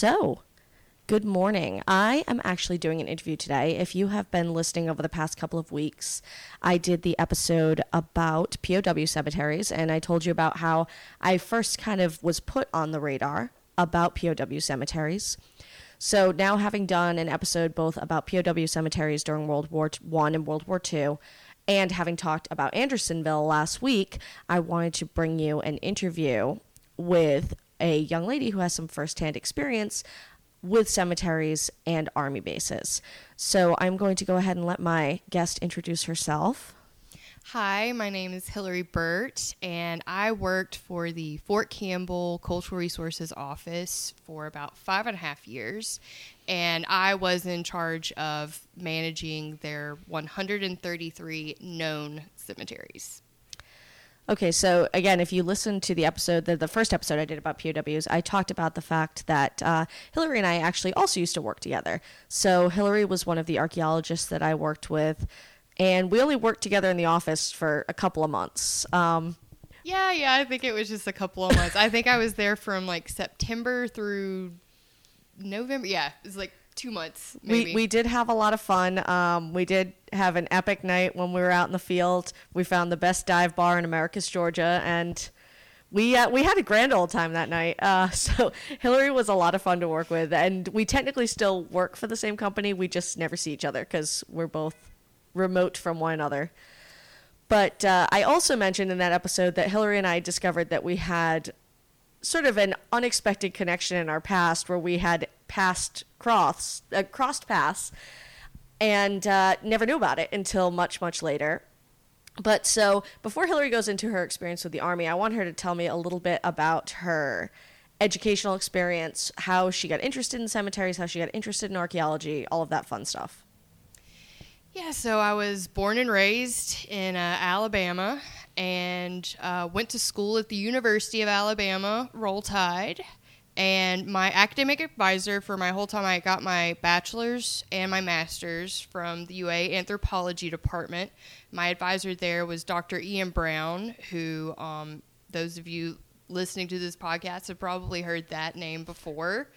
So, good morning. I am actually doing an interview today. If you have been listening over the past couple of weeks, I did the episode about POW cemeteries, and I told you about how I first kind of was put on the radar about POW cemeteries. So now, having done an episode both about POW cemeteries during World War One and World War Two, and having talked about Andersonville last week, I wanted to bring you an interview with a young lady who has some firsthand experience with cemeteries and army bases. So I'm going to go ahead and let my guest introduce herself. Hi, my name is Hillary Burt, and I worked for the Fort Campbell Cultural Resources Office for about five and a half years. And I was in charge of managing their 133 known cemeteries. Okay, so again, if you listen to the episode, the, the first episode I did about POWs, I talked about the fact that uh, Hillary and I actually also used to work together. So Hillary was one of the archaeologists that I worked with, and we only worked together in the office for a couple of months. Um, yeah, yeah, I think it was just a couple of months. I think I was there from like September through November. Yeah, it was like two months. Maybe. We we did have a lot of fun. Um, we did have an epic night when we were out in the field. We found the best dive bar in Americus Georgia, and we uh, we had a grand old time that night. Uh, so Hillary was a lot of fun to work with, and we technically still work for the same company. We just never see each other because we're both remote from one another. But uh, I also mentioned in that episode that Hillary and I discovered that we had sort of an unexpected connection in our past where we had passed cross uh, crossed paths and uh, never knew about it until much much later but so before hillary goes into her experience with the army i want her to tell me a little bit about her educational experience how she got interested in cemeteries how she got interested in archaeology all of that fun stuff yeah, so I was born and raised in uh, Alabama and uh, went to school at the University of Alabama, Roll Tide. And my academic advisor for my whole time, I got my bachelor's and my master's from the UA Anthropology Department. My advisor there was Dr. Ian Brown, who um, those of you listening to this podcast have probably heard that name before.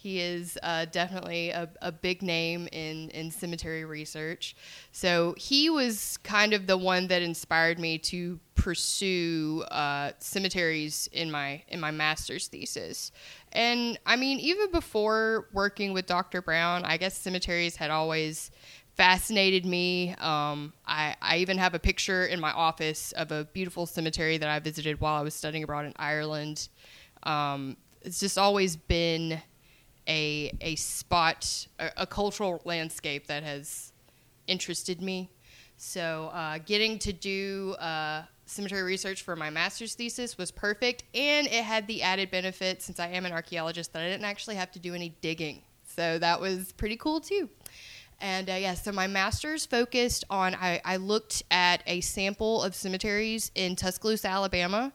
He is uh, definitely a, a, big name in, in cemetery research. So he was kind of the one that inspired me to pursue uh, cemeteries in my in my master's thesis. And I mean, even before working with Dr. Brown, I guess cemeteries had always fascinated me. Um, I, I even have a picture in my office of a beautiful cemetery that I visited while I was studying abroad in Ireland. Um, it's just always been a a spot, a, a cultural landscape that has interested me. So uh, getting to do uh, cemetery research for my master's thesis was perfect, and it had the added benefit, since I am an archaeologist, that I didn't actually have to do any digging. So that was pretty cool too. And uh, yeah, so my master's focused on, I, I looked at a sample of cemeteries in Tuscaloosa, Alabama,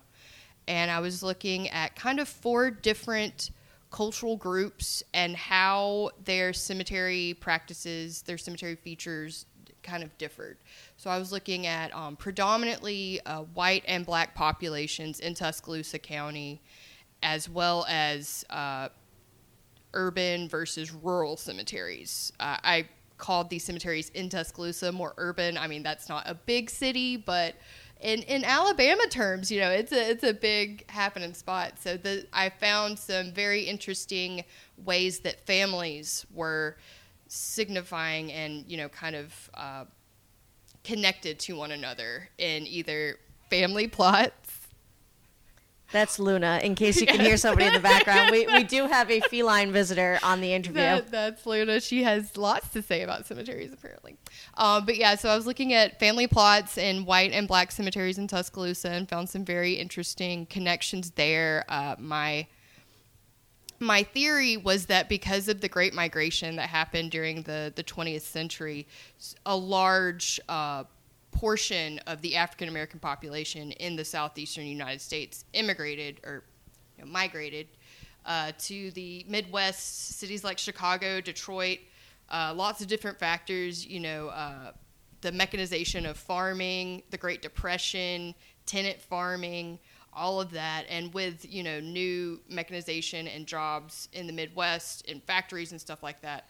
and I was looking at kind of four different cultural groups and how their cemetery practices, their cemetery features kind of differed. So I was looking at um, predominantly uh, white and black populations in Tuscaloosa County, as well as uh, urban versus rural cemeteries. Uh, I called these cemeteries in Tuscaloosa more urban. I mean, that's not a big city, but in in Alabama terms, you know, it's a it's a big happening spot. So the I found some very interesting ways that families were signifying and you know kind of uh, connected to one another in either family plots that's Luna. In case you can hear somebody in the background, we, we do have a feline visitor on the interview. That, that's Luna. She has lots to say about cemeteries, apparently. Um, but yeah, so I was looking at family plots in white and black cemeteries in Tuscaloosa and found some very interesting connections there. Uh, my my theory was that because of the Great Migration that happened during the, the 20th century, a large uh, portion of the African American population in the southeastern United States immigrated or you know, migrated uh, to the Midwest cities like Chicago, Detroit. Uh, lots of different factors, you know, uh, the mechanization of farming, the Great Depression, tenant farming, all of that, and with you know new mechanization and jobs in the Midwest in factories and stuff like that,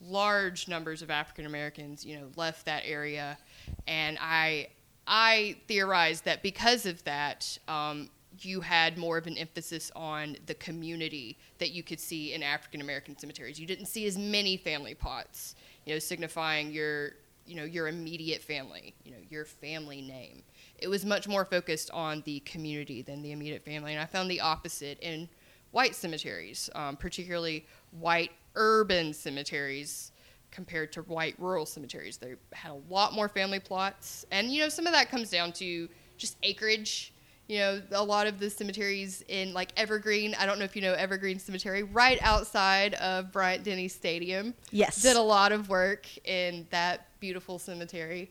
large numbers of African Americans you know left that area, and I I theorized that because of that. Um, you had more of an emphasis on the community that you could see in African American cemeteries. You didn't see as many family plots, you know, signifying your, you know, your immediate family, you know, your family name. It was much more focused on the community than the immediate family, and I found the opposite in white cemeteries, um, particularly white urban cemeteries compared to white rural cemeteries. They had a lot more family plots, and you know, some of that comes down to just acreage you know, a lot of the cemeteries in like Evergreen. I don't know if you know Evergreen Cemetery, right outside of Bryant Denny Stadium. Yes. Did a lot of work in that beautiful cemetery.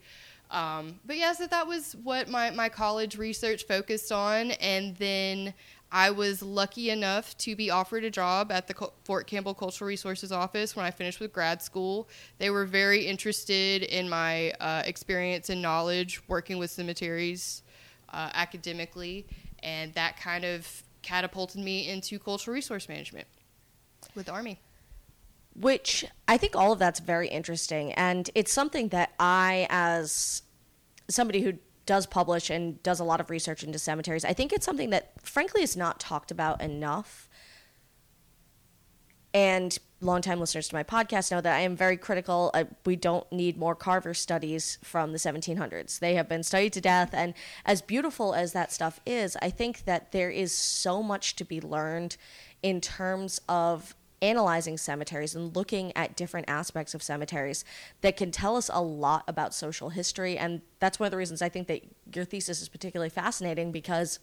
Um, but yeah, so that was what my, my college research focused on. And then I was lucky enough to be offered a job at the Fort Campbell Cultural Resources Office when I finished with grad school. They were very interested in my uh, experience and knowledge working with cemeteries uh, academically, and that kind of catapulted me into cultural resource management with the Army. Which I think all of that's very interesting, and it's something that I, as somebody who does publish and does a lot of research into cemeteries, I think it's something that, frankly, is not talked about enough. And longtime listeners to my podcast know that I am very critical. Uh, we don't need more Carver studies from the 1700s. They have been studied to death. And as beautiful as that stuff is, I think that there is so much to be learned in terms of analyzing cemeteries and looking at different aspects of cemeteries that can tell us a lot about social history. And that's one of the reasons I think that your thesis is particularly fascinating because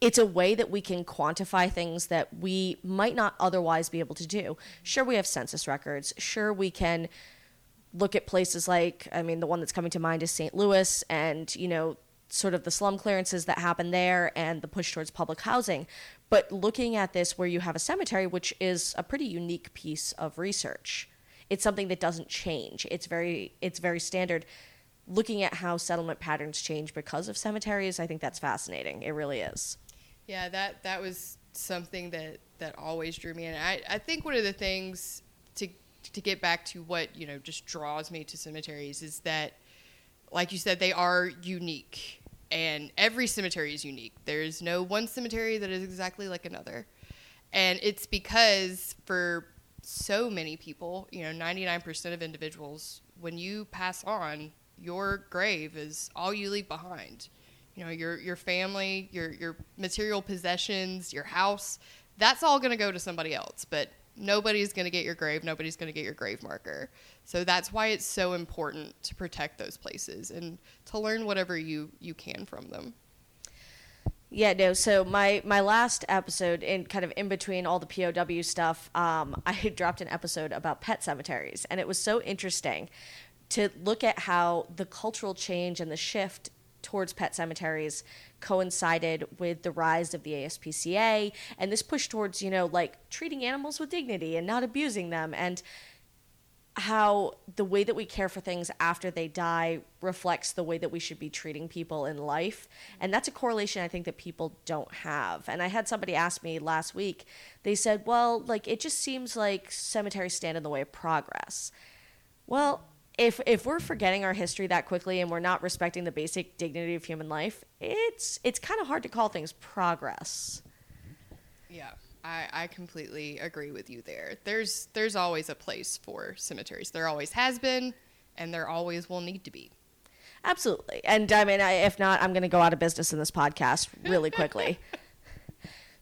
it's a way that we can quantify things that we might not otherwise be able to do. Sure, we have census records. Sure, we can look at places like, I mean, the one that's coming to mind is St. Louis and, you know, sort of the slum clearances that happen there and the push towards public housing. But looking at this where you have a cemetery, which is a pretty unique piece of research, it's something that doesn't change. It's very, it's very standard. Looking at how settlement patterns change because of cemeteries, I think that's fascinating. It really is. Yeah, that that was something that that always drew me in. I I think one of the things to to get back to what you know just draws me to cemeteries is that, like you said, they are unique, and every cemetery is unique. There's no one cemetery that is exactly like another, and it's because for so many people, you know, 99% of individuals, when you pass on, your grave is all you leave behind. You know your your family your your material possessions your house that's all going to go to somebody else. But nobody's going to get your grave nobody's going to get your grave marker so that's why it's so important to protect those places and to learn whatever you you can from them yeah, no. So my my last episode, in kind of in between all the POW stuff, um, I dropped an episode about pet cemeteries, and it was so interesting to look at how the cultural change and the shift towards pet cemeteries coincided with the rise of the ASPCA and this push towards, you know, like treating animals with dignity and not abusing them and how the way that we care for things after they die reflects the way that we should be treating people in life. And that's a correlation I think that people don't have. And I had somebody ask me last week, they said, well, like, it just seems like cemeteries stand in the way of progress. Well, if if we're forgetting our history that quickly and we're not respecting the basic dignity of human life, it's it's kind of hard to call things progress. Yeah, I, I completely agree with you there. There's there's always a place for cemeteries. There always has been, and there always will need to be. Absolutely, and I mean, I, if not, I'm going to go out of business in this podcast really quickly.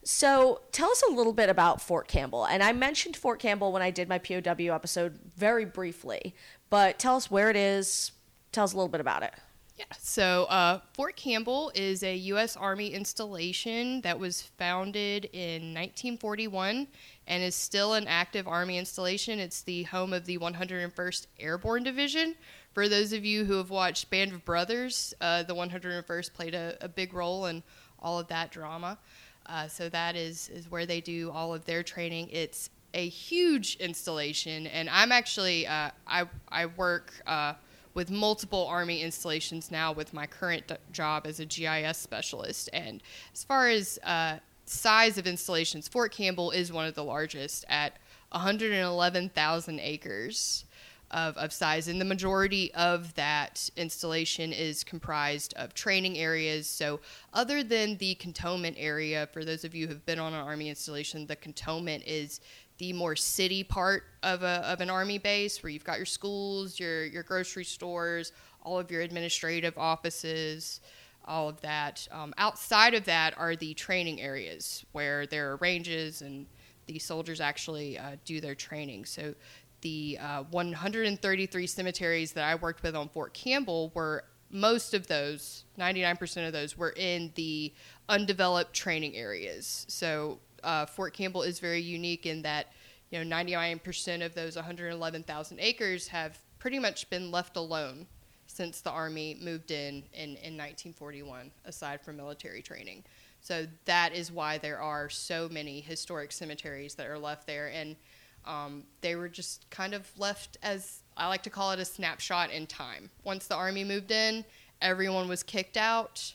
So, tell us a little bit about Fort Campbell. And I mentioned Fort Campbell when I did my POW episode very briefly, but tell us where it is. Tell us a little bit about it. Yeah, so uh, Fort Campbell is a U.S. Army installation that was founded in 1941 and is still an active Army installation. It's the home of the 101st Airborne Division. For those of you who have watched Band of Brothers, uh, the 101st played a, a big role in all of that drama. Uh, so that is is where they do all of their training. It's a huge installation, and I'm actually uh, I I work uh, with multiple Army installations now with my current d- job as a GIS specialist. And as far as uh, size of installations, Fort Campbell is one of the largest at 111,000 acres of, of size. And the majority of that installation is comprised of training areas. So, other than the cantonment area, for those of you who have been on an Army installation, the cantonment is the more city part of, a, of an Army base where you've got your schools, your, your grocery stores, all of your administrative offices all of that. Um, outside of that are the training areas where there are ranges and the soldiers actually uh, do their training. So the uh, 133 cemeteries that I worked with on Fort Campbell were most of those, 99% of those, were in the undeveloped training areas. So uh, Fort Campbell is very unique in that, you know, 99% of those 111,000 acres have pretty much been left alone since the Army moved in, in in 1941, aside from military training. So that is why there are so many historic cemeteries that are left there. And um, they were just kind of left as I like to call it a snapshot in time. Once the army moved in, everyone was kicked out.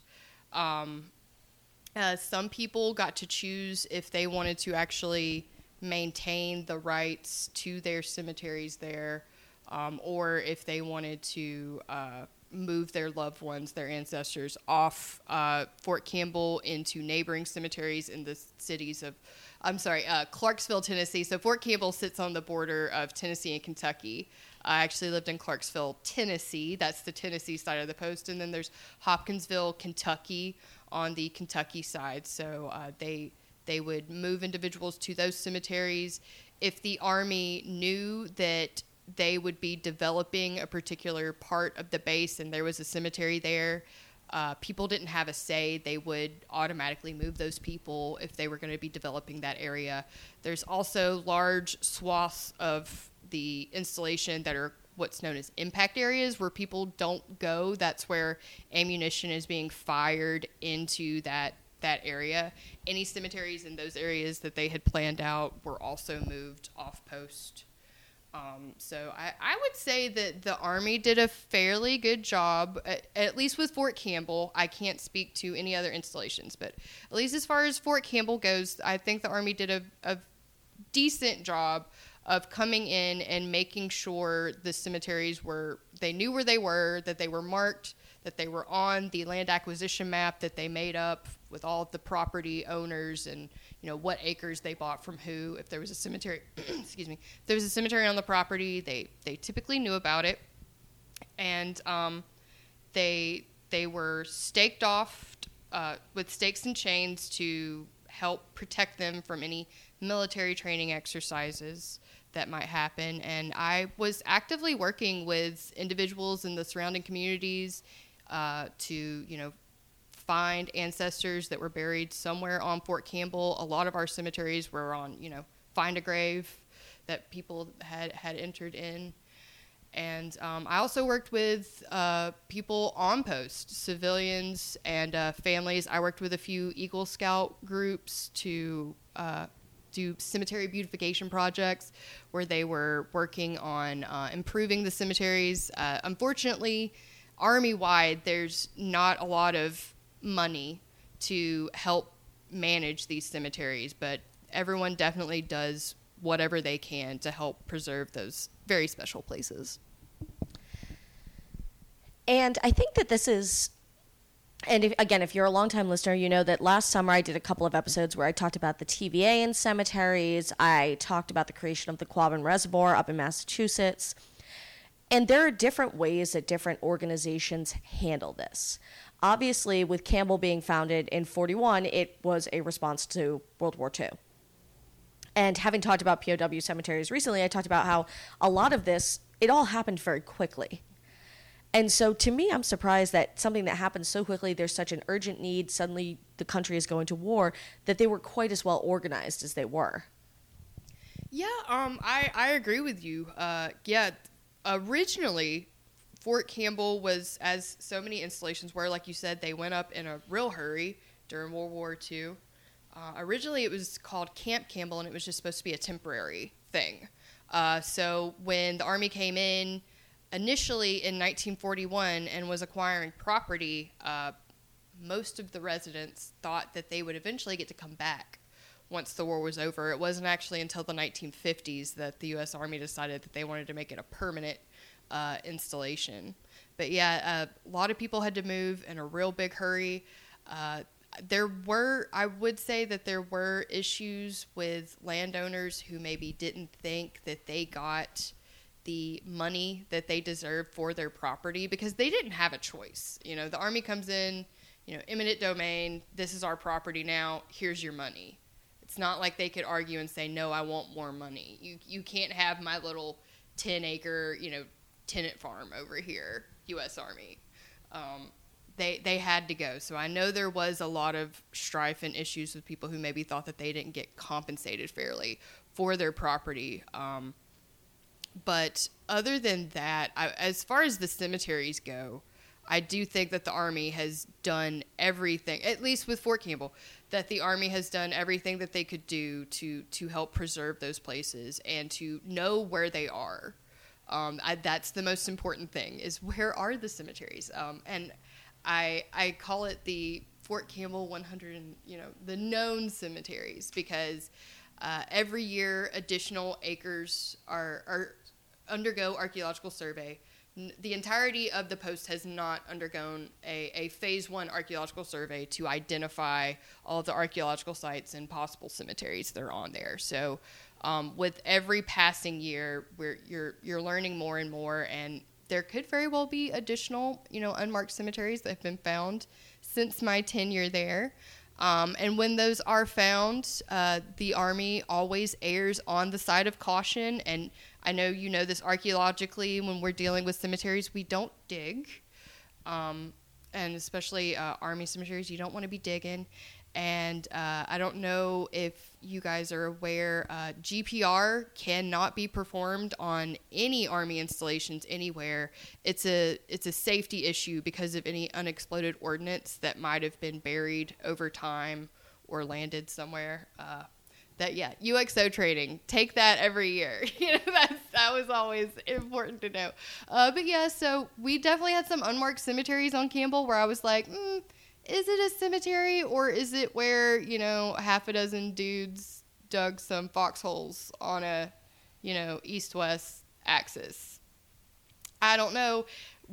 Um, uh, some people got to choose if they wanted to actually maintain the rights to their cemeteries there, um, or if they wanted to uh, move their loved ones, their ancestors, off uh, Fort Campbell into neighboring cemeteries in the cities of I'm sorry, uh, Clarksville, Tennessee. So Fort Campbell sits on the border of Tennessee and Kentucky. I actually lived in Clarksville, Tennessee. That's the Tennessee side of the post, and then there's Hopkinsville, Kentucky, on the Kentucky side. So uh, they they would move individuals to those cemeteries if the army knew that they would be developing a particular part of the base and there was a cemetery there uh, people didn't have a say. They would automatically move those people if they were going to be developing that area. There's also large swaths of the installation that are what's known as impact areas where people don't go. That's where ammunition is being fired into that that area. Any cemeteries in those areas that they had planned out were also moved off post um, so I, I would say that the Army did a fairly good job, at, at, least with Fort Campbell. I can't speak to any other installations, but at least as far as Fort Campbell goes, I think the Army did a, a decent job of coming in and making sure the cemeteries were, they knew where they were, that they were marked, that they were on the land acquisition map that they made up with all the property owners and you know what acres they bought from who. If there was a cemetery, excuse me, if there was a cemetery on the property, they they typically knew about it, and um, they they were staked off uh, with stakes and chains to help protect them from any military training exercises that might happen. And I was actively working with individuals in the surrounding communities uh, to, you know, find ancestors that were buried somewhere on Fort Campbell. A lot of our cemeteries were on, you know, find a grave that people had had entered in. And um, I also worked with uh, people on post, civilians and uh, families. I worked with a few Eagle Scout groups to uh, do cemetery beautification projects where they were working on uh, improving the cemeteries. Uh, unfortunately, Army wide, there's not a lot of money to help manage these cemeteries, but everyone definitely does whatever they can to help preserve those very special places. And I think that this is, and if, again, if you're a longtime listener, you know that last summer I did a couple of episodes where I talked about the TVA in cemeteries. I talked about the creation of the Quabbin Reservoir up in Massachusetts. And there are different ways that different organizations handle this. Obviously, with Campbell being founded in 41, it was a response to World War II. And having talked about POW cemeteries recently, I talked about how a lot of this, it all happened very quickly. And so to me, I'm surprised that something that happened so quickly, there's such an urgent need, suddenly the country is going to war, that they were quite as well organized as they were. Yeah, um, I, I agree with you. Uh, yeah, originally Fort Campbell was, as so many installations were, like you said, they went up in a real hurry during World War II. Uh, originally, it was called Camp Campbell, and it was just supposed to be a temporary thing. Uh, so when the Army came in, initially in 1941 and was acquiring property, uh, most of the residents thought that they would eventually get to come back once the war was over. It wasn't actually until the 1950s that the U.S. Army decided that they wanted to make it a permanent uh, installation. But yeah, uh, a lot of people had to move in a real big hurry. Uh, there were, I would say that there were issues with landowners who maybe didn't think that they got the money that they deserved for their property because they didn't have a choice. You know, the army comes in, you know, eminent domain, this is our property now, here's your money. It's not like they could argue and say, "No, I want more money." You you can't have my little 10 acre, you know, tenant farm over here, US Army. Um, they they had to go. So I know there was a lot of strife and issues with people who maybe thought that they didn't get compensated fairly for their property. Um, but other than that, I, as far as the cemeteries go, I do think that the Army has done everything, at least with Fort Campbell, that the Army has done everything that they could do to to help preserve those places and to know where they are. Um, I, that's the most important thing: is where are the cemeteries? Um, and I I call it the Fort Campbell 100, and, you know, the known cemeteries because uh, every year additional acres are are undergo archaeological survey the entirety of the post has not undergone a, a phase one archaeological survey to identify all the archaeological sites and possible cemeteries that are on there. So, um, with every passing year, we're, you're you're learning more and more, and there could very well be additional, you know, unmarked cemeteries that have been found since my tenure there. Um, and when those are found, uh, the Army always errs on the side of caution and I know you know this archaeologically when we're dealing with cemeteries, we don't dig. Um, and especially uh, army cemeteries, you don't want to be digging. And uh, I don't know if you guys are aware, uh, GPR cannot be performed on any army installations anywhere. It's a it's a safety issue because of any unexploded ordnance that might have been buried over time or landed somewhere. Uh, that yeah uxo training take that every year you know that's that was always important to know uh, but yeah so we definitely had some unmarked cemeteries on campbell where i was like mm, is it a cemetery or is it where you know half a dozen dudes dug some foxholes on a you know east west axis i don't know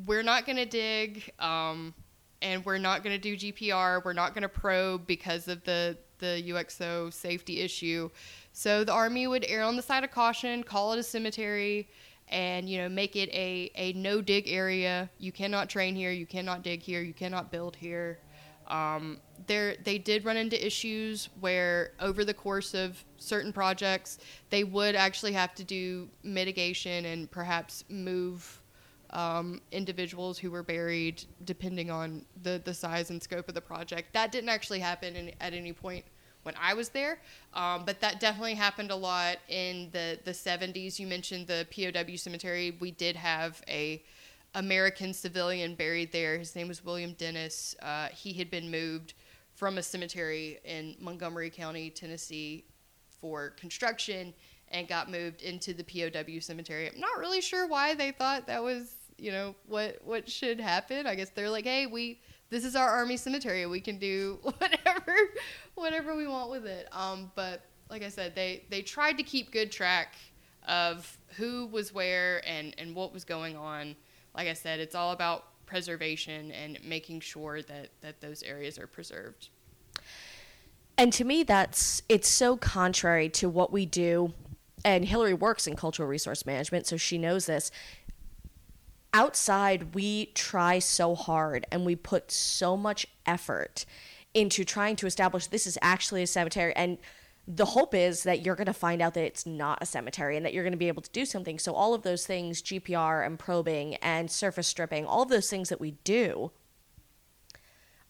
we're not going to dig um, and we're not going to do gpr we're not going to probe because of the the UXO safety issue. So the Army would err on the side of caution, call it a cemetery, and you know make it a, a no dig area. You cannot train here, you cannot dig here, you cannot build here. Um, there they did run into issues where over the course of certain projects they would actually have to do mitigation and perhaps move um, individuals who were buried depending on the, the size and scope of the project. That didn't actually happen in, at any point when I was there, um, but that definitely happened a lot in the, the 70s. You mentioned the POW cemetery. We did have a American civilian buried there. His name was William Dennis. Uh, he had been moved from a cemetery in Montgomery County, Tennessee, for construction and got moved into the POW cemetery. I'm not really sure why they thought that was you know what what should happen. I guess they're like, hey, we this is our army cemetery. We can do whatever whatever we want with it. Um, but like I said, they they tried to keep good track of who was where and and what was going on. Like I said, it's all about preservation and making sure that that those areas are preserved. And to me, that's it's so contrary to what we do. And Hillary works in cultural resource management, so she knows this outside we try so hard and we put so much effort into trying to establish this is actually a cemetery and the hope is that you're going to find out that it's not a cemetery and that you're going to be able to do something so all of those things gpr and probing and surface stripping all of those things that we do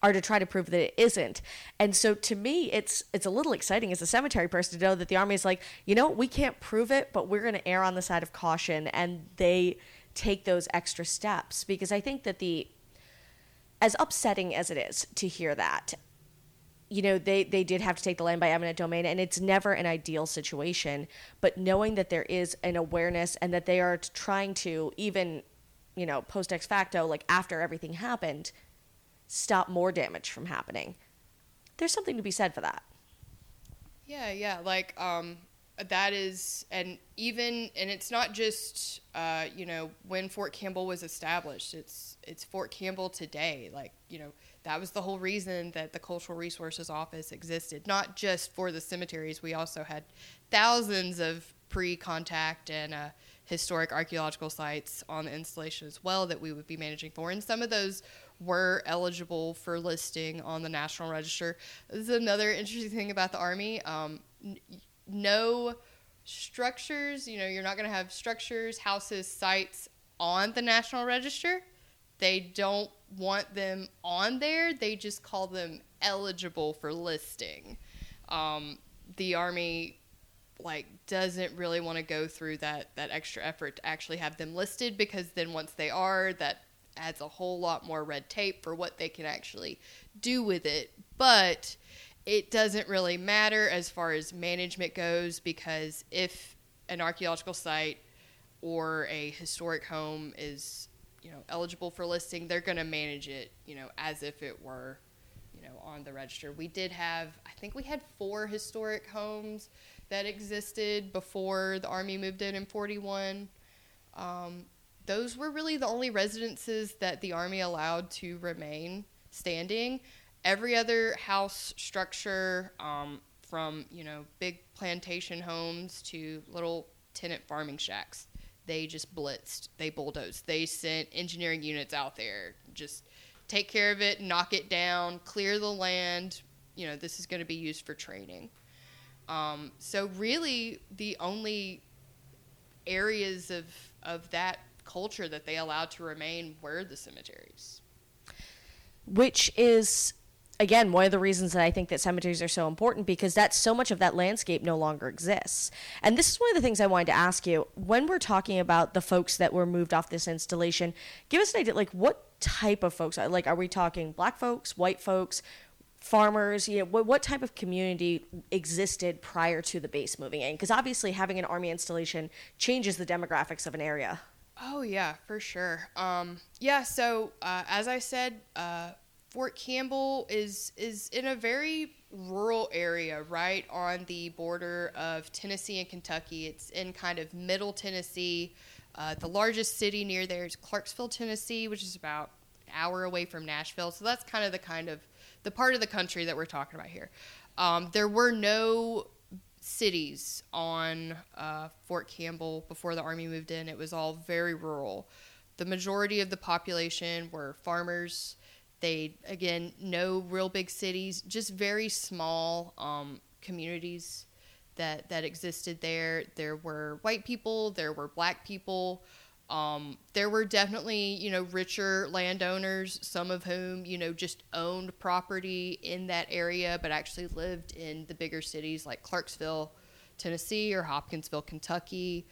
are to try to prove that it isn't. And so to me it's it's a little exciting as a cemetery person to know that the army is like, you know, we can't prove it, but we're going to err on the side of caution and they take those extra steps because I think that the as upsetting as it is to hear that you know they they did have to take the land by eminent domain and it's never an ideal situation but knowing that there is an awareness and that they are trying to even you know, post ex facto, like after everything happened, stop more damage from happening. There's something to be said for that. Yeah, yeah, like um, that is, and even, and it's not just, uh, you know, when Fort Campbell was established. It's it's Fort Campbell today. Like, you know, that was the whole reason that the Cultural Resources Office existed, not just for the cemeteries. We also had thousands of pre-contact and uh, historic archaeological sites on the installation as well that we would be managing for, and some of those were eligible for listing on the National Register. This is another interesting thing about the Army. Um, n- no structures, you know, you're not going to have structures, houses, sites on the National Register. They don't want them on there, they just call them eligible for listing. Um, the Army like doesn't really want to go through that that extra effort to actually have them listed because then once they are that adds a whole lot more red tape for what they can actually do with it but it doesn't really matter as far as management goes because if an archaeological site or a historic home is you know eligible for listing they're going to manage it you know as if it were you know on the register. We did have i think we had four historic homes that existed before the army moved in in 41 um, those were really the only residences that the army allowed to remain standing. Every other house structure um, from you know big plantation homes to little tenant farming shacks they just blitzed they bulldozed. They sent engineering units out there just take care of it knock it down clear the land. You know this is going to be used for training. Um, so really the only areas of of that culture that they allowed to remain were the cemeteries. Which is again one of the reasons that I think that cemeteries are so important because that's so much of that landscape no longer exists. And this is one of the things I wanted to ask you when we're talking about the folks that were moved off this installation. Give us an idea, like what type of folks? Like, are we talking black folks, white folks? farmers you know what, what type of community existed prior to the base moving in because obviously having an army installation changes the demographics of an area Oh yeah, for sure. Um, yeah. So uh, as I said, uh, Fort Campbell is is in a very rural area, right on the border of Tennessee and Kentucky. It's in kind of middle Tennessee. Uh, the largest city near there is Clarksville, Tennessee, which is about an hour away from Nashville. So that's kind of the kind of the part of the country that we're talking about here. Um, there were no cities on uh, Fort Campbell before the Army moved in. It was all very rural. The majority of the population were farmers. They, again, no real big cities, just very small um, communities that, that existed there. There were white people, there were black people. Um, there were definitely, you know, richer landowners, some of whom, you know, just owned property in that area, but actually lived in the bigger cities like Clarksville, Tennessee, or Hopkinsville, Kentucky.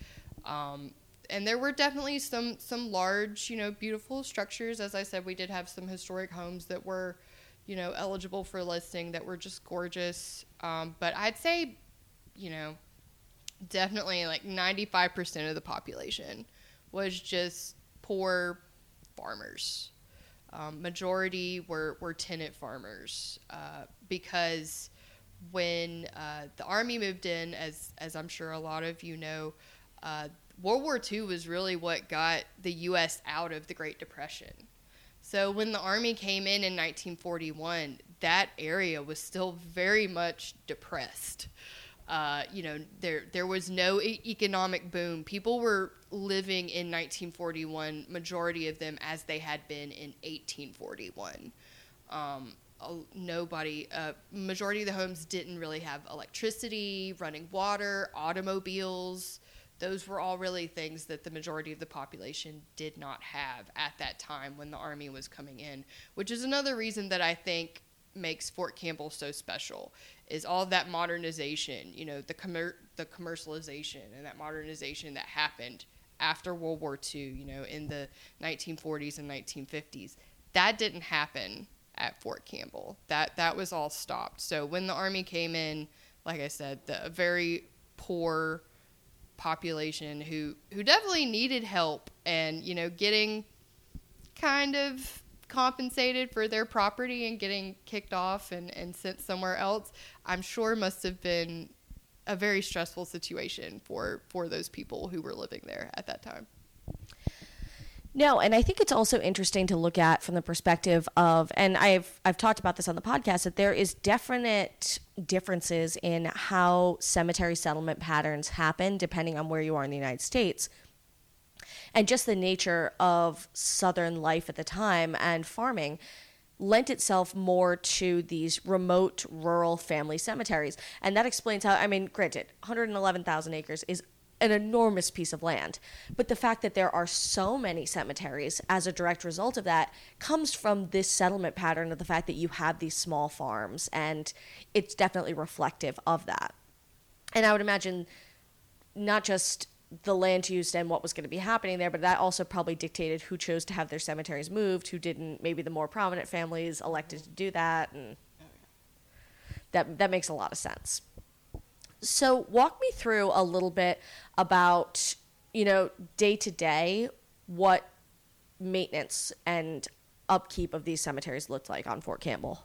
Um, and there were definitely some some large, you know, beautiful structures. As I said, we did have some historic homes that were, you know, eligible for listing that were just gorgeous. Um, but I'd say, you know, definitely like 95% of the population was just poor farmers. Um, majority were, were tenant farmers uh, because when uh, the army moved in, as as I'm sure a lot of you know, uh, World War II was really what got the U.S. out of the Great Depression. So when the army came in in 1941, that area was still very much depressed. Uh, you know, there there was no e- economic boom. People were living in 1941, majority of them as they had been in 1841. Um, nobody, uh, majority of the homes didn't really have electricity, running water, automobiles. Those were all really things that the majority of the population did not have at that time when the army was coming in, which is another reason that I think makes Fort Campbell so special is all that modernization, you know, the commer- the commercialization and that modernization that happened after World War II, you know, in the 1940s and 1950s. That didn't happen at Fort Campbell. That that was all stopped. So when the army came in, like I said, the very poor population who who definitely needed help and, you know, getting kind of compensated for their property and getting kicked off and, and sent somewhere else, I'm sure must have been a very stressful situation for, for those people who were living there at that time. No, and I think it's also interesting to look at from the perspective of, and I've I've talked about this on the podcast that there is definite differences in how cemetery settlement patterns happen depending on where you are in the United States, and just the nature of Southern life at the time and farming lent itself more to these remote rural family cemeteries, and that explains how. I mean, granted, 111,000 acres is an enormous piece of land. But the fact that there are so many cemeteries as a direct result of that comes from this settlement pattern of the fact that you have these small farms, and it's definitely reflective of that. And I would imagine not just the land used and what was going to be happening there, but that also probably dictated who chose to have their cemeteries moved, who didn't. Maybe the more prominent families elected to do that, and oh, that that makes a lot of sense. So, walk me through a little bit about, you know, day to day, what maintenance and upkeep of these cemeteries looked like on Fort Campbell.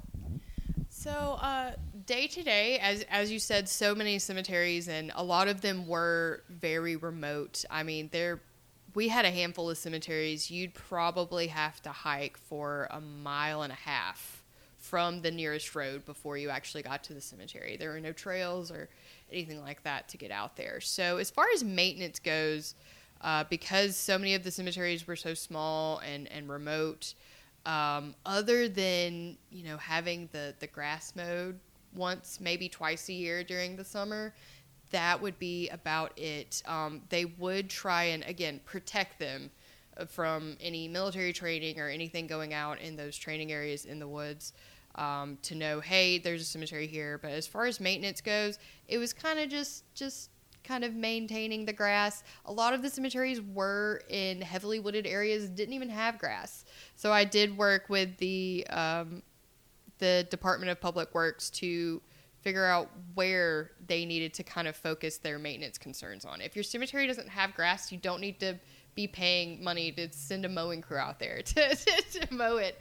So, uh, day to day, as as you said, so many cemeteries, and a lot of them were very remote. I mean, there we had a handful of cemeteries. You'd probably have to hike for a mile and a half from the nearest road before you actually got to the cemetery. There were no trails or anything like that to get out there. So, as far as maintenance goes, uh, because so many of the cemeteries were so small and, and remote, um, other than you know having the, the grass mowed once, maybe twice a year during the summer, that would be about it. Um, they would try and again protect them from any military training or anything going out in those training areas in the woods um, to know, hey, there's a cemetery here. But as far as maintenance goes, it was kind of just just kind of maintaining the grass. A lot of the cemeteries were in heavily wooded areas, didn't even have grass. So I did work with the um, the Department of Public Works to figure out where they needed to kind of focus their maintenance concerns on. If your cemetery doesn't have grass, you don't need to be paying money to send a mowing crew out there to, to, to mow it.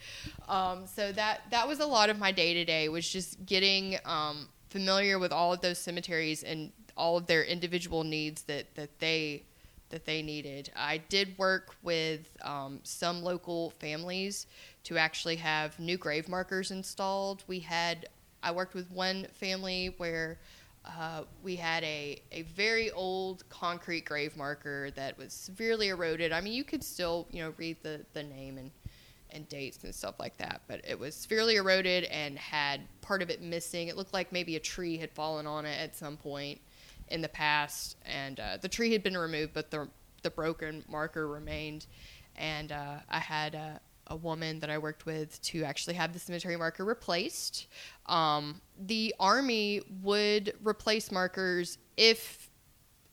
Um, so that that was a lot of my day to day was just getting um, familiar with all of those cemeteries and all of their individual needs that that they that they needed. I did work with um, some local families to actually have new grave markers installed. We had I worked with one family where uh, we had a, a very old concrete grave marker that was severely eroded. I mean, you could still, you know, read the, the name and, and dates and stuff like that, but it was severely eroded and had part of it missing. It looked like maybe a tree had fallen on it at some point in the past, and uh, the tree had been removed, but the, the broken marker remained. And uh, I had uh, a woman that I worked with to actually have the cemetery marker replaced. Um, the Army would replace markers if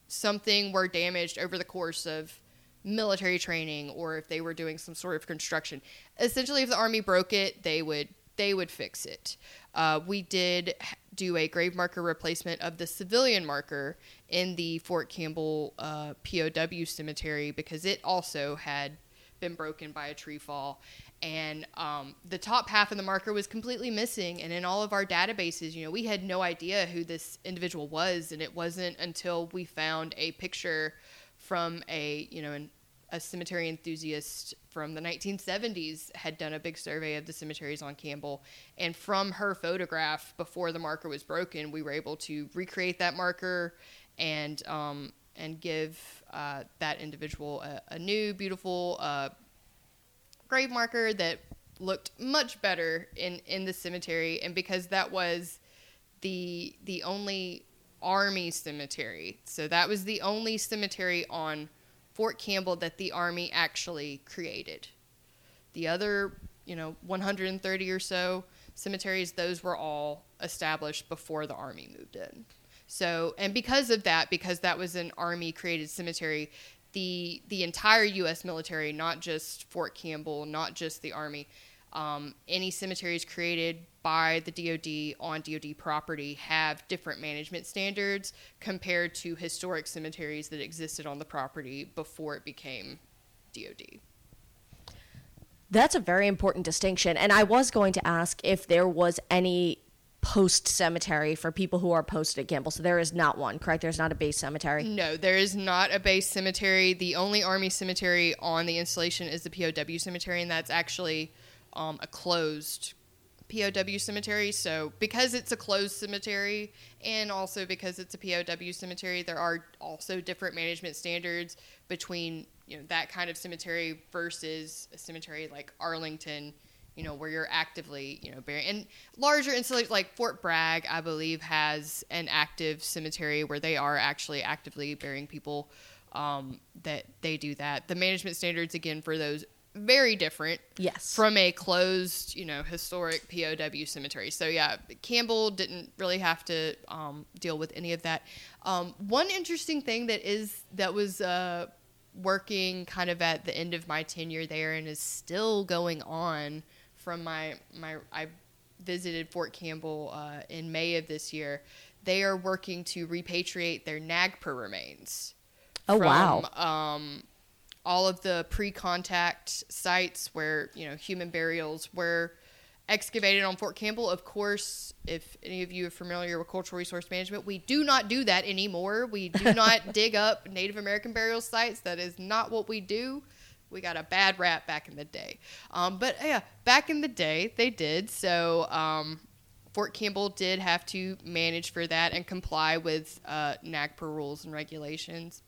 something were damaged over the course of military training or if they were doing some sort of construction. Essentially, if the Army broke it, they would they would fix it. Uh, we did do a grave marker replacement of the civilian marker in the Fort Campbell uh, POW cemetery because it also had been broken by a tree fall. And um, the top half of the marker was completely missing. And in all of our databases, you know, we had no idea who this individual was. And it wasn't until we found a picture from a, you know, an, a cemetery enthusiast from the 1970s had done a big survey of the cemeteries on Campbell. And from her photograph before the marker was broken, we were able to recreate that marker and um, and give uh, that individual a, a new, beautiful uh, grave marker that looked much better in, in the cemetery. And because that was the the only army cemetery, so that was the only cemetery on Fort Campbell that the army actually created. The other, you know, 130 or so cemeteries, those were all established before the army moved in. So, and because of that, because that was an army created cemetery, the the entire U.S. military, not just Fort Campbell, not just the army, um, any cemeteries created by the DoD on DoD property have different management standards compared to historic cemeteries that existed on the property before it became DoD. That's a very important distinction. And I was going to ask if there was any post cemetery for people who are posted at Campbell. So there is not one, correct? There's not a base cemetery. No, there is not a base cemetery. The only Army cemetery on the installation is the POW cemetery, and that's actually um, a closed POW cemetery. So because it's a closed cemetery, and also because it's a POW cemetery, there are also different management standards between you know that kind of cemetery versus a cemetery like Arlington you know, where you're actively, you know, burying. And larger installations like Fort Bragg, I believe, has an active cemetery where they are actually actively burying people. Um, that they do that. The management standards again for those very different. Yes. From a closed, you know, historic POW cemetery. So yeah, Campbell didn't really have to um, deal with any of that. Um, one interesting thing that is that was uh, working kind of at the end of my tenure there and is still going on from my my I visited Fort Campbell uh, in May of this year. They are working to repatriate their NAGPRA remains. Oh from, wow! Um, all of the pre-contact sites where you know human burials were excavated on Fort Campbell. Of course, if any of you are familiar with cultural resource management, we do not do that anymore. We do not dig up Native American burial sites. That is not what we do we got a bad rap back in the day. Um, but yeah, back in the day, they did. So um, Fort Campbell did have to manage for that and comply with uh, NAGPRA rules and regulations.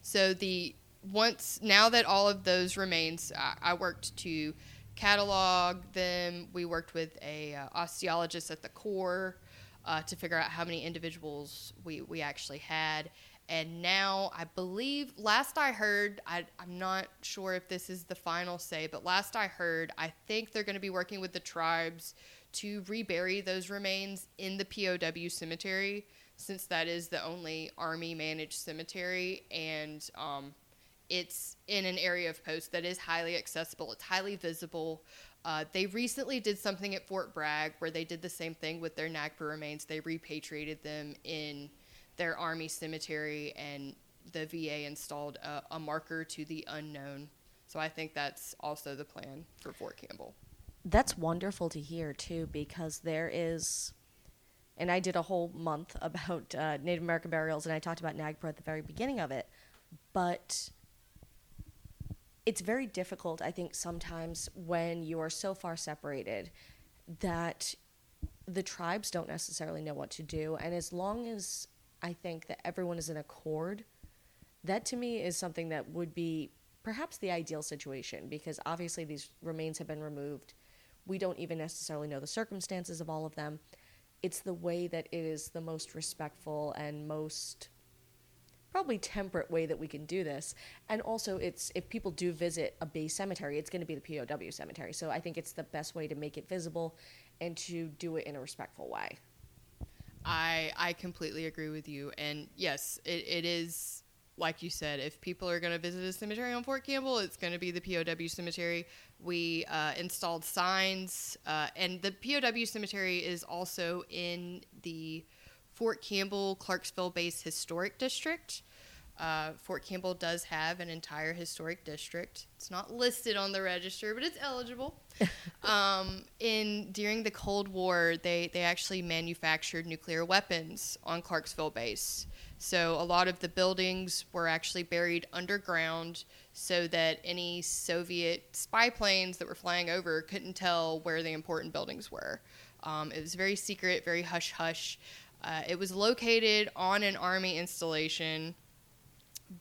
So the once now that all of those remains, I, I worked to catalog them. We worked with a uh, osteologist at the Corps uh, to figure out how many individuals we, we actually had and now I believe last I heard I, am not sure if this is the final say but last I heard I think they're going to be working with the tribes to rebury those remains in the POW cemetery since that is the only army managed cemetery. And um, it's in an area of post that is highly accessible it's highly visible. Uh, they recently did something at Fort Bragg where they did the same thing with their NAGPRA remains. They repatriated them in their army cemetery, and the VA installed a, a marker to the unknown. So I think that's also the plan for Fort Campbell. That's wonderful to hear too, because there is, and I did a whole month about uh, Native American burials, and I talked about NAGPRA at the very beginning of it, but it's very difficult, I think, sometimes when you are so far separated that the tribes don't necessarily know what to do, and as long as I think that everyone is in accord, that to me is something that would be perhaps the ideal situation because obviously these remains have been removed. We don't even necessarily know the circumstances of all of them. It's the way that it is the most respectful and most probably temperate way that we can do this. And also it's if people do visit a base cemetery, it's going to be the POW cemetery. So I think it's the best way to make it visible and to do it in a respectful way. I I completely agree with you, and yes, it, it is like you said. If people are going to visit a cemetery on Fort Campbell, it's going to be the POW cemetery. We uh, installed signs, uh, and the POW cemetery is also in the Fort Campbell Clarksville Base Historic District. Uh, Fort Campbell does have an entire historic district. It's not listed on the register, but it's eligible. um, in during the Cold War, they they actually manufactured nuclear weapons on Clarksville base. So a lot of the buildings were actually buried underground, so that any Soviet spy planes that were flying over couldn't tell where the important buildings were. Um, it was very secret, very hush hush. Uh, it was located on an army installation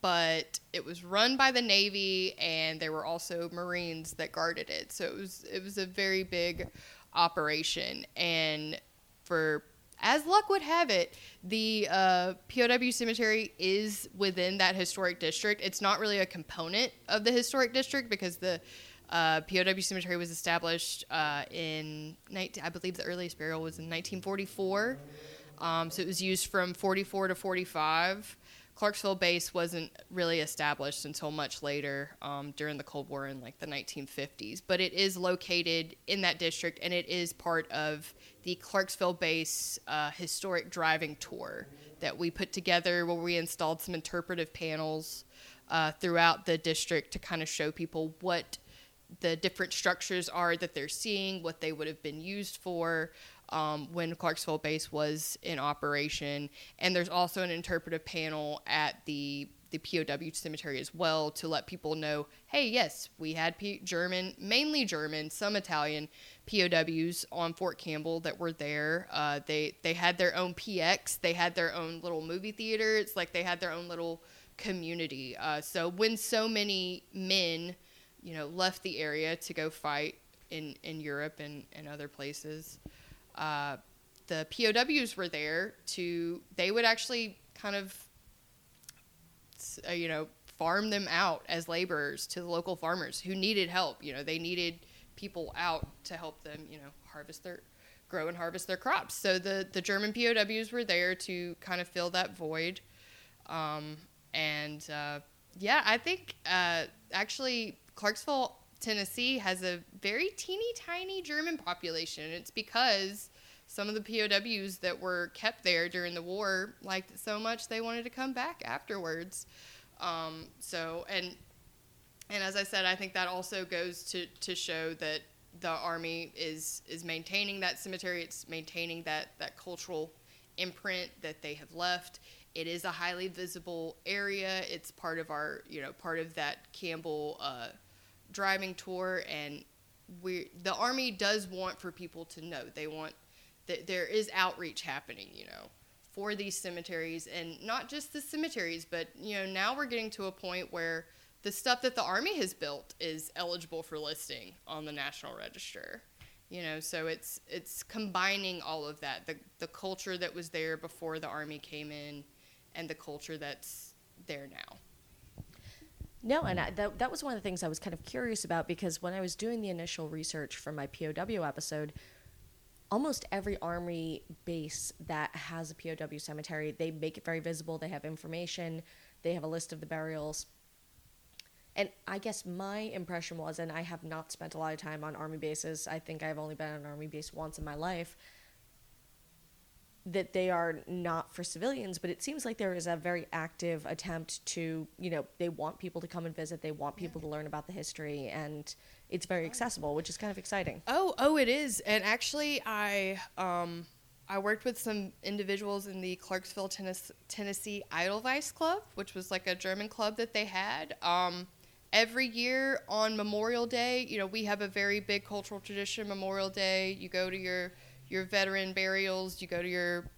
but it was run by the Navy, and there were also Marines that guarded it. So it was it was a very big operation, and for as luck would have it, the uh, POW cemetery is within that historic district. It's not really a component of the historic district because the uh, POW cemetery was established uh, in 19, I believe the earliest burial was in 1944. Um, so it was used from 44 to 45. Clarksville base wasn't really established until much later um, during the Cold War in like the 1950s, but it is located in that district and it is part of the Clarksville base uh, historic driving tour that we put together where we installed some interpretive panels uh, throughout the district to kind of show people what the different structures are that they're seeing, what they would have been used for um, when Clarksville base was in operation. And there's also an interpretive panel at the the POW cemetery as well to let people know, hey, yes, we had P- German, mainly German, some Italian POWs on Fort Campbell that were there. Uh, they they had their own PX, they had their own little movie theater. It's like they had their own little community. Uh, so when so many men, you know, left the area to go fight in in Europe and and other places. Uh, the POWs were there to, they would actually kind of uh, you know, farm them out as laborers to the local farmers who needed help. You know, they needed people out to help them, you know, harvest their, grow and harvest their crops. So the, the German POWs were there to kind of fill that void. Um, and uh, yeah, I think uh, actually Clarksville, Tennessee has a very teeny tiny German population. It's because some of the POWs that were kept there during the war liked it so much they wanted to come back afterwards. Um, so and and as I said, I think that also goes to, to show that the army is is maintaining that cemetery. It's maintaining that that cultural imprint that they have left. It is a highly visible area. It's part of our you know part of that Campbell uh, driving tour, and we the army does want for people to know. They want that there is outreach happening, you know, for these cemeteries and not just the cemeteries, but you know, now we're getting to a point where the stuff that the army has built is eligible for listing on the National Register. You know, so it's it's combining all of that, the the culture that was there before the army came in and the culture that's there now. No, and mm. I, that, that was one of the things I was kind of curious about because when I was doing the initial research for my POW episode, almost every army base that has a POW cemetery, they make it very visible. They have information, they have a list of the burials. And I guess my impression was, and I have not spent a lot of time on army bases, I think I've only been on an army base once in my life, that they are not for civilians, but it seems like there is a very active attempt to, you know, they want people to come and visit, they want people to learn about the history, and it's very accessible, which is kind of exciting. Oh, oh, it is. And actually, I um, I worked with some individuals in the Clarksville, Tennessee, Tennessee Edelweiss Club, which was like a German club that they had. Um, every year on Memorial Day, you know, we have a very big cultural tradition. Memorial Day, you go to your your veteran burials, you go to your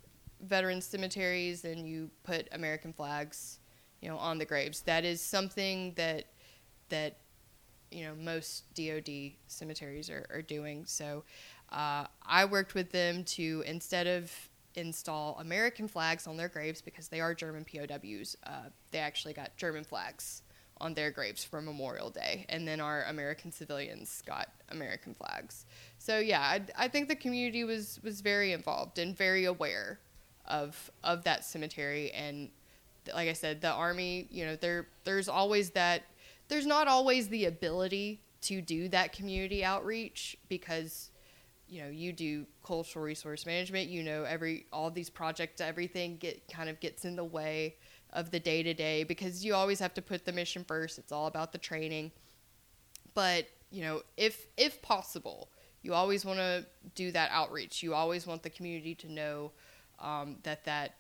veteran cemeteries, and you put American flags, you know, on the graves. That is something that that you know most DoD cemeteries are, are doing. So uh, I worked with them to instead of install American flags on their graves because they are German POWs, uh, they actually got German flags on their graves for Memorial Day, and then our American civilians got American flags. So yeah, I, I think the community was was very involved and very aware of of that cemetery and like I said, the army, you know, there there's always that there's not always the ability to do that community outreach because you know you do cultural resource management you know every all these projects everything get kind of gets in the way of the day to day because you always have to put the mission first. It's all about the training. But you know if if possible you always want to do that outreach. You always want the community to know um, that that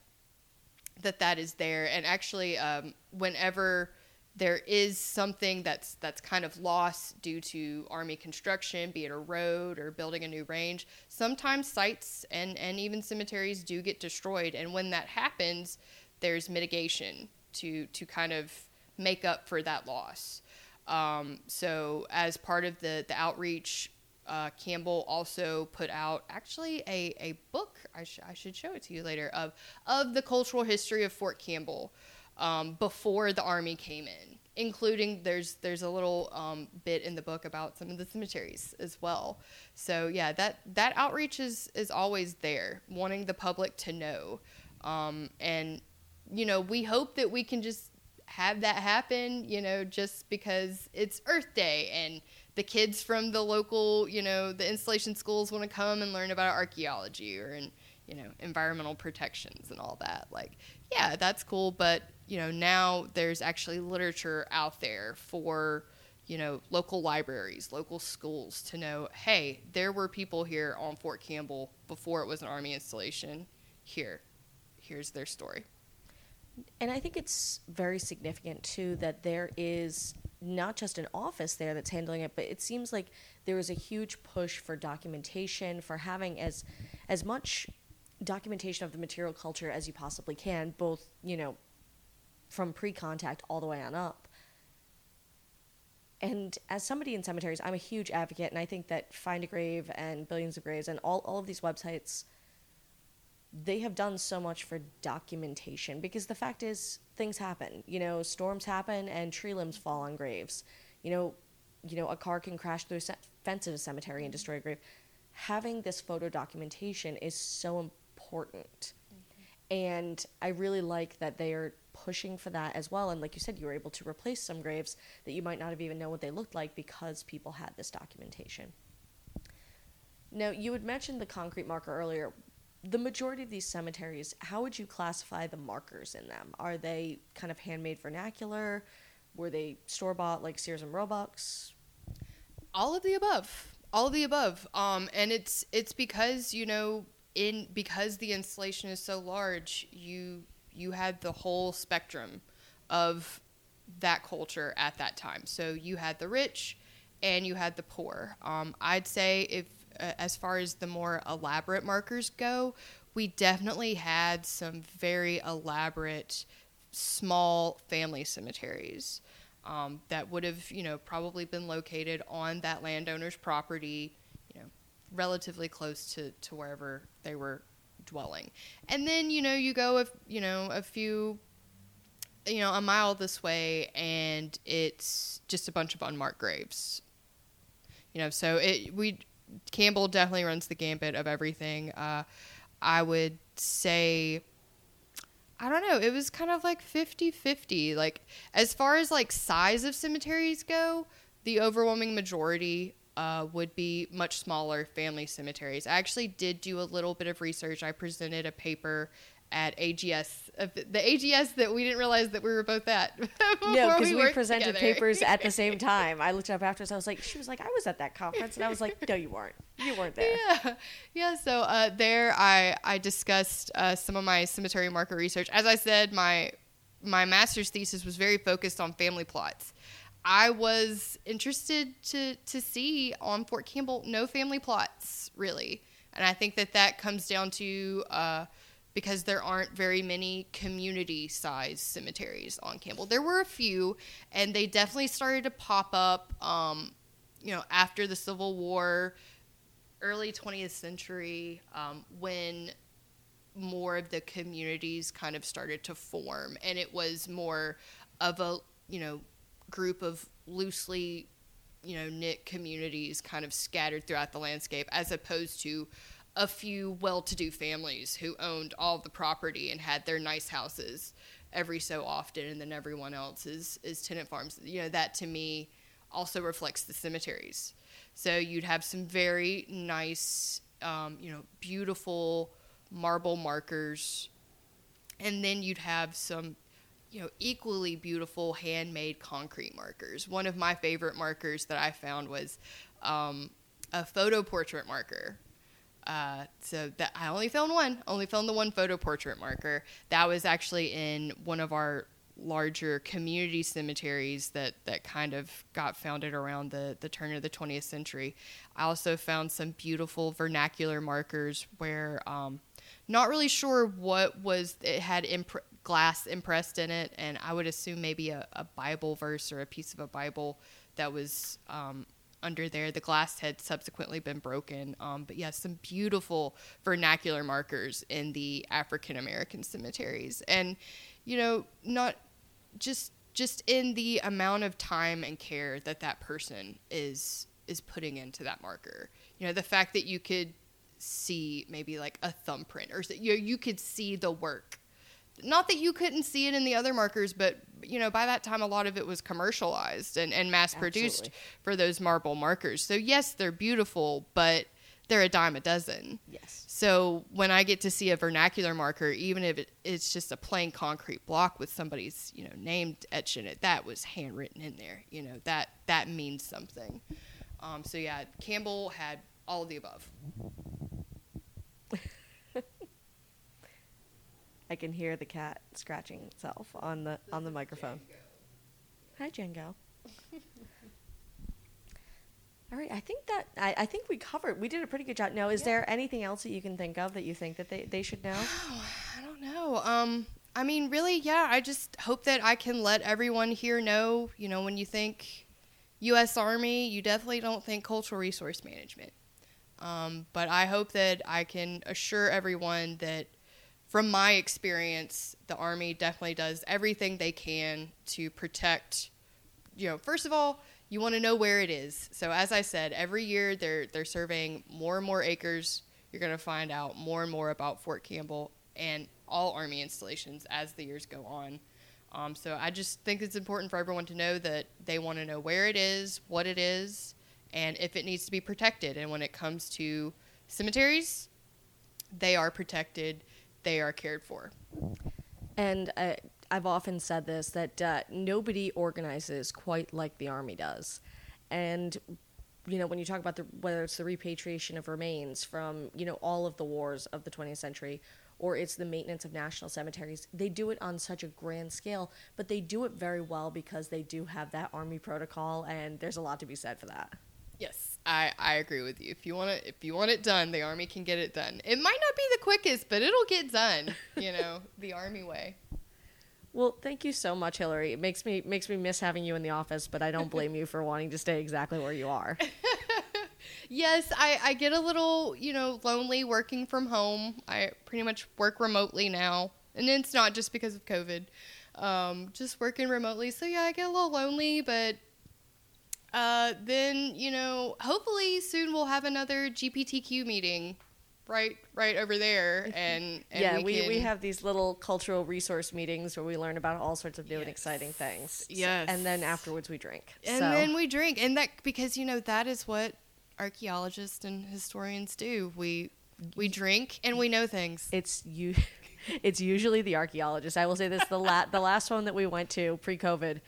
that that is there. And actually um, whenever there is something that's that's kind of lost due to army construction, be it a road or building a new range. Sometimes sites and and even cemeteries do get destroyed, and when that happens, there's mitigation to to kind of make up for that loss. Um, so as part of the the outreach. Uh, Campbell also put out actually a, a book. I, sh- I should show it to you later of of the cultural history of Fort Campbell um, before the army came in, including there's there's a little um, bit in the book about some of the cemeteries as well. So yeah, that that outreach is is always there, wanting the public to know, um, and you know we hope that we can just have that happen. You know, just because it's Earth Day and the kids from the local, you know, the installation schools want to come and learn about archaeology or and you know environmental protections and all that. Like, yeah, that's cool, but you know now there's actually literature out there for you know, local libraries, local schools to know, hey, there were people here on Fort Campbell before it was an Army installation. Here, here's their story. And I think it's very significant too that there is not just an office there that's handling it, but it seems like there is a huge push for documentation, for having as as much documentation of the material culture as you possibly can, both, you know, from pre-contact all the way on up. And as somebody in cemeteries, I'm a huge advocate, and I think that Find a Grave and Billions of Graves and all, all of these websites, they have done so much for documentation because the fact is things happen. You know, storms happen and tree limbs fall on graves. You know, you know, a car can crash through a fence in a cemetery and destroy a grave. Having this photo documentation is so important. Mm-hmm. And I really like that they are pushing for that as well. And like you said, you were able to replace some graves that you might not have even known what they looked like because people had this documentation. Now, you had mentioned the concrete marker earlier. The majority of these cemeteries, how would you classify the markers in them? Are they kind of handmade vernacular? Were they store bought like Sears and Roebucks? All of the above. All of the above. Um, and it's it's because you know in because the installation is so large, you you had the whole spectrum of that culture at that time. So you had the rich and you had the poor. Um, I'd say if uh, as far as the more elaborate markers go, we definitely had some very elaborate small family cemeteries um, that would have you know probably been located on that landowner's property you know relatively close to, to wherever they were dwelling. And then, you know, you go, a, you know, a few, you know, a mile this way and it's just a bunch of unmarked graves. You know, so it, we, Campbell definitely runs the gambit of everything. Uh, I would say, I don't know, it was kind of like 50 50. Like, as far as like size of cemeteries go, the overwhelming majority uh, would be much smaller family cemeteries. I actually did do a little bit of research. I presented a paper at AGS, uh, the AGS that we didn't realize that we were both at. no, because we, we presented together. papers at the same time. I looked up afterwards. I was like, she was like, I was at that conference, and I was like, no, you weren't. You weren't there. Yeah, yeah. So uh, there, I I discussed uh, some of my cemetery marker research. As I said, my my master's thesis was very focused on family plots. I was interested to to see on Fort Campbell no family plots really, and I think that that comes down to uh, because there aren't very many community sized cemeteries on Campbell. There were a few, and they definitely started to pop up. Um, you know, after the Civil War, early 20th century, um, when more of the communities kind of started to form, and it was more of a you know group of loosely you know knit communities kind of scattered throughout the landscape as opposed to a few well-to-do families who owned all the property and had their nice houses every so often and then everyone else is is tenant farms you know that to me also reflects the cemeteries so you'd have some very nice um, you know beautiful marble markers and then you'd have some you know, equally beautiful handmade concrete markers. One of my favorite markers that I found was um, a photo portrait marker. Uh, so that I only found one, only found the one photo portrait marker. That was actually in one of our larger community cemeteries that, that kind of got founded around the, the turn of the 20th century. I also found some beautiful vernacular markers where um, not really sure what was it had imp- glass impressed in it, and I would assume maybe a, a Bible verse or a piece of a Bible that was um, under there. The glass had subsequently been broken, um, but yeah, some beautiful vernacular markers in the African American cemeteries, and you know, not just just in the amount of time and care that that person is is putting into that marker. You know, the fact that you could see maybe like a thumbprint or you know, you could see the work not that you couldn't see it in the other markers, but you know, by that time, a lot of it was commercialized and, and mass produced for those marble markers. So yes, they're beautiful, but they're a dime a dozen. Yes. So when I get to see a vernacular marker, even if it, it's just a plain concrete block with somebody's you know name etched in it, that was handwritten in there. You know that that means something. Um, so yeah, Campbell had all of the above. I can hear the cat scratching itself on the on the microphone. Hi, Django. All right, I think that I, I think we covered. We did a pretty good job. Now, is Yeah. there anything else that you can think of that you think that they, they should know? I don't know. Um, I mean, really, yeah. I just hope that I can let everyone here know. You know, when you think U.S. Army, you definitely don't think cultural resource management. Um, but I hope that I can assure everyone that, from my experience, the Army definitely does everything they can to protect. You know, first of all, you want to know where it is. So as I said, every year they're they're surveying more and more acres. You're going to find out more and more about Fort Campbell and all Army installations as the years go on. Um, so I just think it's important for everyone to know that they want to know where it is, what it is, and if it needs to be protected. And when it comes to cemeteries, they are protected, they are cared for. And uh, I've often said this that uh, nobody organizes quite like the Army does. And, you know, when you talk about the, whether it's the repatriation of remains from, you know, all of the wars of the 20th century or it's the maintenance of national cemeteries, they do it on such a grand scale, but they do it very well because they do have that Army protocol, and there's a lot to be said for that. Yes, I, I agree with you. If you want it, if you want it done, the army can get it done. It might not be the quickest, but it'll get done. You know, the army way. Well, thank you so much, Hillary. It makes me makes me miss having you in the office, but I don't blame you for wanting to stay exactly where you are. Yes, I, I get a little, you know, lonely working from home. I pretty much work remotely now. And it's not just because of COVID. Um, just working remotely. So yeah, I get a little lonely, but uh, then, you know, hopefully soon we'll have another GPTQ meeting right right over there and, and yeah, we, we, can- have these little cultural resource meetings where we learn about all sorts of new and exciting things. So- Yes. and then afterwards we drink. And so then we drink, and that because you know that is what archaeologists and historians do. We we drink and we know things. it's you. It's usually the archaeologist. I will say this: the la- the last one that we went to pre-COVID,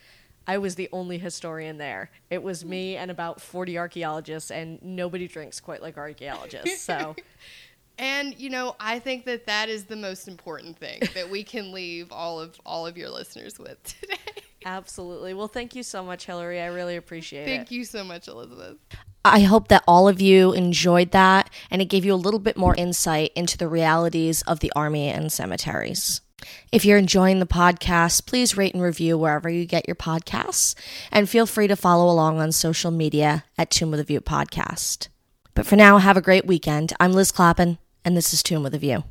I was the only historian there. It was me and about forty archaeologists, and nobody drinks quite like archaeologists. So And you know, I think that that is the most important thing that we can leave all of all of your listeners with today. absolutely. Well, thank you so much, Hillary. I really appreciate it. Thank you so much, Elizabeth. I hope that all of you enjoyed that and it gave you a little bit more insight into the realities of the Army and cemeteries. If you're enjoying the podcast, please rate and review wherever you get your podcasts and feel free to follow along on social media at Tomb with a View Podcast. But for now, have a great weekend. I'm Liz Clappin, and this is Tomb with a View.